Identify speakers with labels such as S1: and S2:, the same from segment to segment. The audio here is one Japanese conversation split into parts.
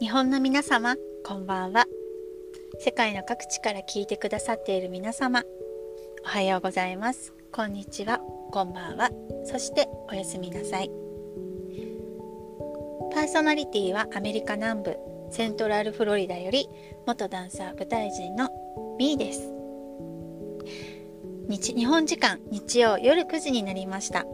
S1: 日本の皆様こんばんは。世界の各地から聞いてくださっている皆様おはようございます。こんにちは。こんばんは。そしておやすみなさい。パーソナリティはアメリカ南部セントラルフロリダより元ダンサー舞台人のミーです。日日本時間日曜夜9時になりました。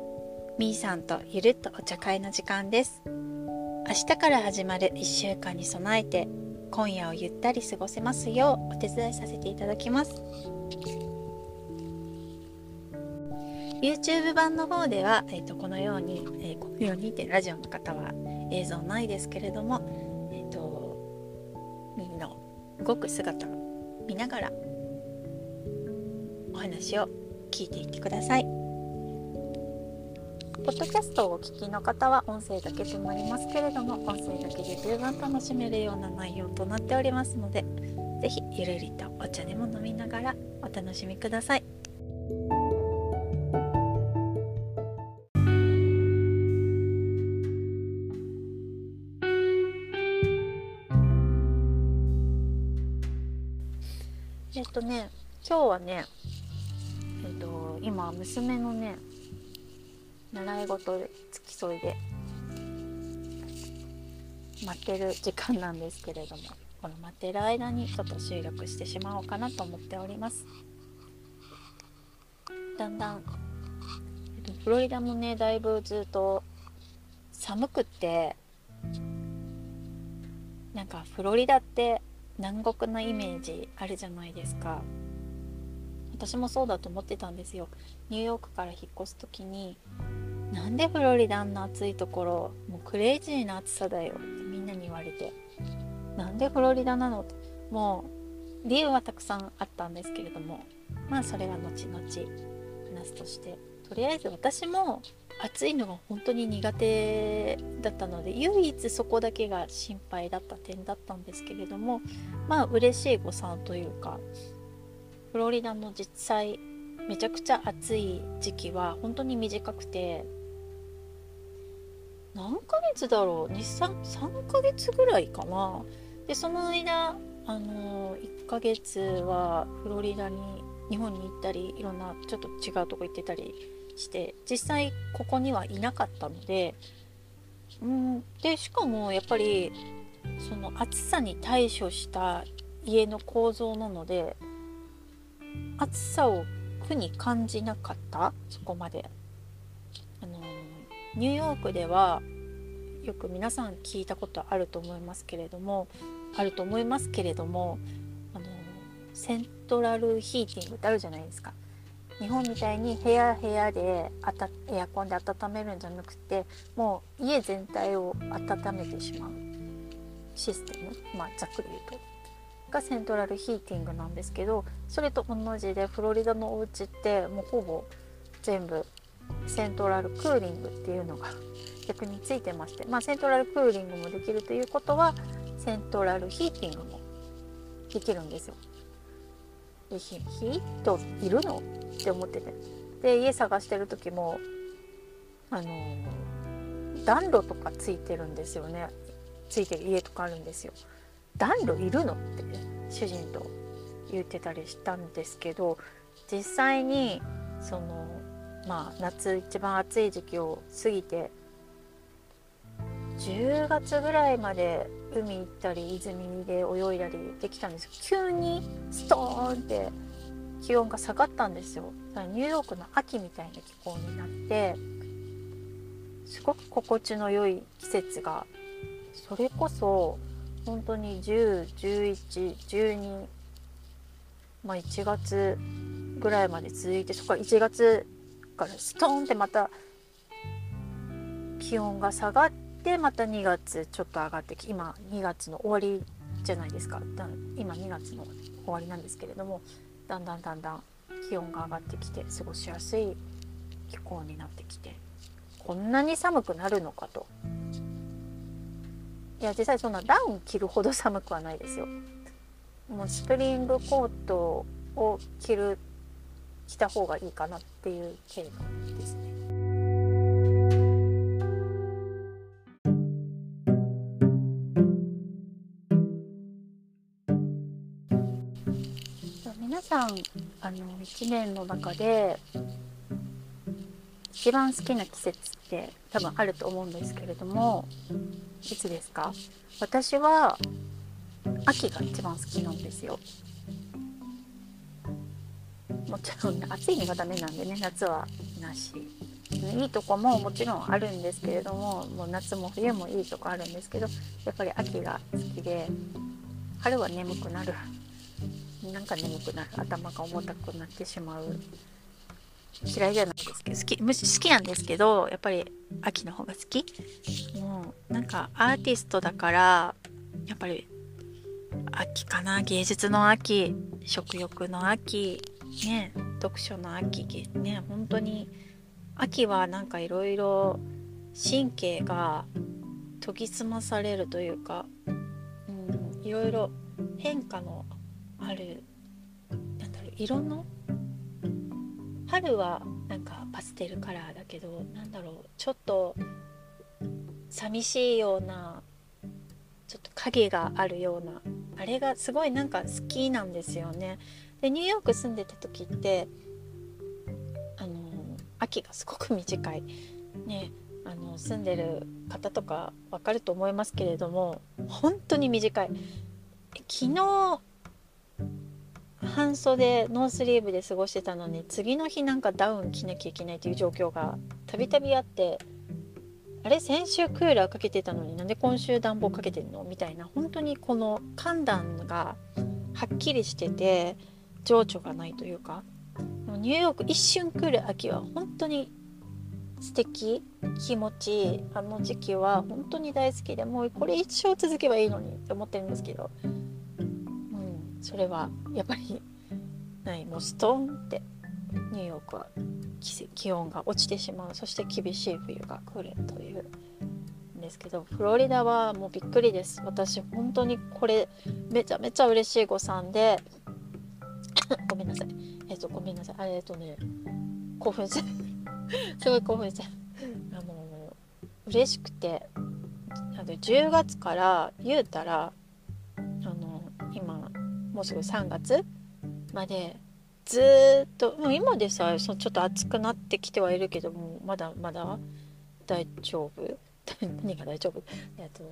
S1: みーさんとゆるっとお茶会の時間です。明日から始まる1週間に備えて今夜をゆったり過ごせますようお手伝いさせていただきます。YouTube 版の方では、えーと、このように、えー、このようにってラジオの方は映像ないですけれども、えーと、みんな動く姿を見ながら話を聞いていってください。ポッドキャストをお聞きの方は音声だけとなりますけれども音声だけで十分楽しめるような内容となっておりますので是非ゆるりとお茶でも飲みながらお楽しみください。えっとね今日はね今娘のね習い事付き添いで待ってる時間なんですけれどもこの待ってる間にちょっと収録してしまおうかなと思っております。だんだんフロリダもねだいぶずっと寒くってなんかフロリダって南国のイメージあるじゃないですか。私もそうだと思ってたんですよ。ニューヨークから引っ越す時になんでフロリダあんな暑いところもうクレイジーな暑さだよってみんなに言われてなんでフロリダなのって。もう理由はたくさんあったんですけれどもまあそれは後々話すとして。とりあえず私も暑いのが本当に苦手だったので唯一そこだけが心配だった点だったんですけれどもまあ嬉しい誤算というかフロリダの実際めちゃくちゃ暑い時期は本当に短くて何ヶ月だろう？23ヶ月ぐらいかな。でその間あの1ヶ月はフロリダに日本に行ったりいろんなちょっと違うとこ行ってたりして実際ここにはいなかったのでうんでしかもやっぱりその暑さに対処した家の構造なので暑さを苦に感じなかった？そこまで。あのニューヨークではよく皆さん聞いたことあると思いますけれどもあると思いますけれどもあのセントラルヒーティングってあるじゃないですか。日本みたいに部屋部屋であたエアコンで温めるんじゃなくてもう家全体を温めてしまうシステム。まあざっくり言うと。がセントラルヒーティングなんですけどそれと同じでフロリダのお家ってもうほぼ全部セントラルクーリングっていうのが 逆についてまして、まあ、セントラルクーリングもできるということはセントラルヒーティングもできるんですよ。でヒートいるのって思っててで家探してる時もあの暖炉とかついてるんですよねついてる家とかあるんですよ。暖炉いるのって主人と言ってたりしたんですけど実際にそのまあ夏一番暑い時期を過ぎて10月ぐらいまで海行ったり泉で泳いだりできたんですけど急にストーンって気温が下がったんですよ。ニューヨークの秋みたいな気候になってすごく心地の良い季節がそれこそ本当に101112まあ1月ぐらいまで続いてそこから1月からストーンってまた気温が下がってまた2月ちょっと上がってき今2月の終わりじゃないですか。今2月の終わりなんですけれどもだんだんだんだん気温が上がってきて過ごしやすい気候になってきてこんなに寒くなるのかと。いや実際そんなダウン着るほど寒くはないですよ。もうスプリングコートを着る着た方がいいかなっていう経度ですね。皆さんあの1年の中で一番好きな季節って多分あると思うんですけれどもいつですか？私は秋が一番好きなんですよ。もちろん、ね、暑いのがダメなんでね夏はなし。いいとこももちろんあるんですけれどももう夏も冬もいいとこあるんですけどやっぱり秋が好きで春は眠くなる。なんか眠くなる。頭が重たくなってしまう。嫌いじゃないですけど好き。むし好きなんですけどやっぱり秋の方が好き。もうなんかアーティストだからやっぱり秋かな。芸術の秋食欲の秋ね読書の秋ね本当に秋はなんかいろいろ神経が研ぎ澄まされるというかいろいろ変化のあるなんだろう色の春はなんかパステルカラーだけどなんだろうちょっと寂しいようなちょっと影があるようなあれがすごいなんか好きなんですよね。でニューヨーク住んでた時ってあの秋がすごく短い。ねあの住んでる方とかわかると思いますけれども本当に短い昨日半袖ノースリーブで過ごしてたのに次の日なんかダウン着なきゃいけないという状況がたびたびあってあれ先週クーラーかけてたのになんで今週暖房かけてんのみたいな本当にこの寒暖がはっきりしてて情緒がないというかニューヨーク一瞬来る秋は本当に素敵気持ちいいあの時期は本当に大好きでもうこれ一生続けばいいのにって思ってるんですけどそれはやっぱりないもうストーンってニューヨークは気温が落ちてしまう。そして厳しい冬が来るというんですけどフロリダはもうびっくりです。私本当にこれめちゃめちゃ嬉しい誤算で ごめんなさい。えっ、とごめんなさい。あれえっとね興奮して すごい興奮してあの嬉しくて。あの10月から言うたらもうすぐ3月？まで。ずっと。もう今でさそちょっと暑くなってきてはいるけどもまだまだ？大丈夫？何が大丈夫？えっと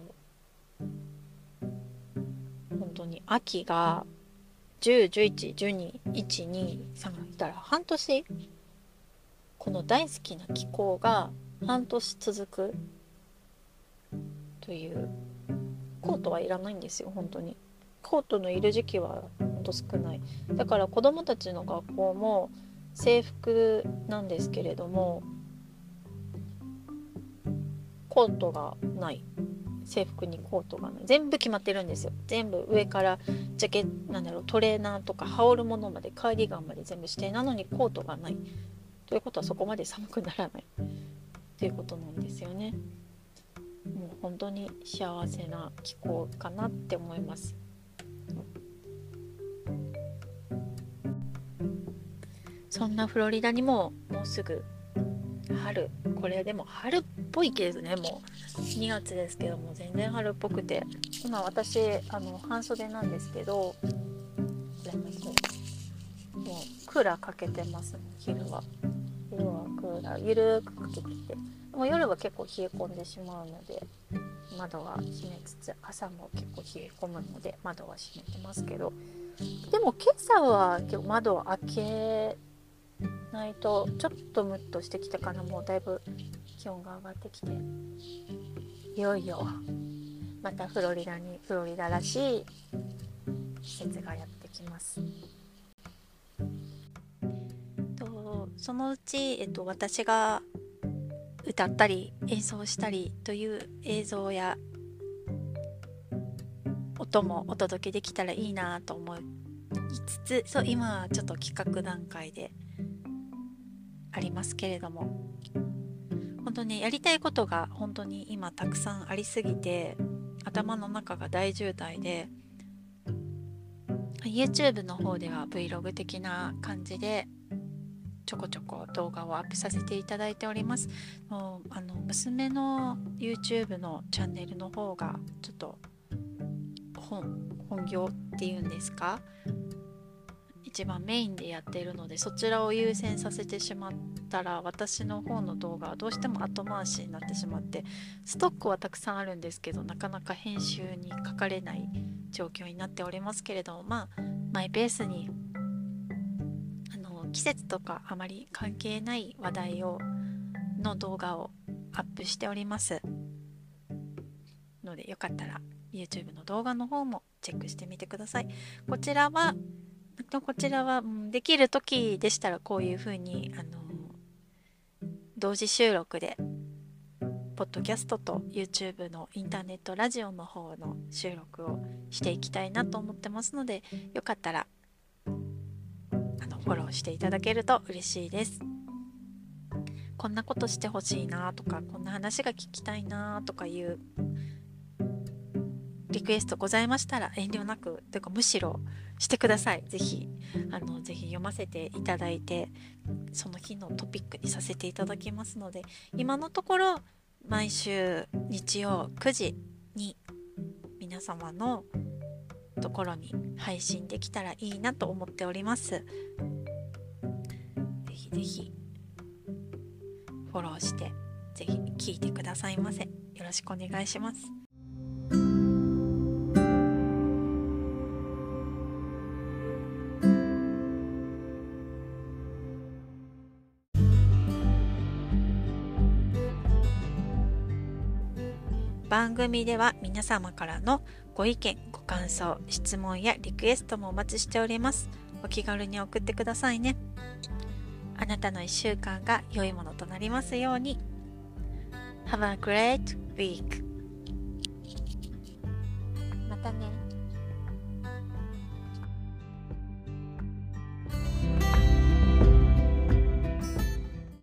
S1: 本当に。秋が10111212がいたら半年？この大好きな気候が半年続くという。コートはいらないんですよ本当にコートのいる時期はほんと少ない。だから子どもたちの学校も制服なんですけれどもコートがない。制服にコートがない。全部決まってるんですよ。全部上からジャケなんだろうトレーナーとか羽織るものまでカーディガンまで全部してなのにコートがない。ということはそこまで寒くならない。ということなんですよね。もう本当に幸せな気候かなって思います。そんなフロリダにももうすぐ春これでも春っぽいけどねもう2月ですけども全然春っぽくて。今私あの半袖なんですけどもう。クーラーかけてますね昼は。昼はクーラーゆるくかけてて。もう夜は結構冷え込んでしまうので。窓は閉めつつ朝も結構冷え込むので窓は閉めてますけどでも今朝は結構窓を開けないとちょっとムッとしてきたかなもうだいぶ気温が上がってきていよいよまたフロリダにフロリダらしい季節がやってきます。とそのうち、えっと、私が歌ったり演奏したりという映像や音もお届けできたらいいなと思いつつそう今はちょっと企画段階でありますけれども。本当にやりたいことが本当に今たくさんありすぎて頭の中が大渋滞で YouTube の方では Vlog 的な感じでちょこちょこ動画をアップさせていただいております。もうあの娘の YouTube のチャンネルの方がちょっと本本業っていうんですか？一番メインでやっているのでそちらを優先させてしまったら私の方の動画はどうしても後回しになってしまってストックはたくさんあるんですけどなかなか編集にかかれない状況になっておりますけれどもまあマイペースに季節とかあまり関係ない話題をの動画をアップしております。のでよかったら YouTube の動画の方もチェックしてみてください。こちらはこちらは、できる時でしたらこういう風にあの同時収録でポッドキャストと YouTube のインターネットラジオの方の収録をしていきたいなと思ってますのでよかったらフォローしていただけると嬉しいですこんなことしてほしいなとかこんな話が聞きたいなとかいうリクエストございましたら遠慮なくというかむしろしてください。ぜひあのぜひ読ませていただいてその日のトピックにさせていただきますので今のところ毎週日曜9時に皆様のところに配信できたらいいなと思っております。ぜひフォローしてぜひ聞いてくださいませ。よろしくお願いします。番組では皆様からのご意見、ご感想、質問やリクエストもお待ちしております。お気軽に送ってくださいね。あなたの1週間が良いものとなりますように。Have a great week!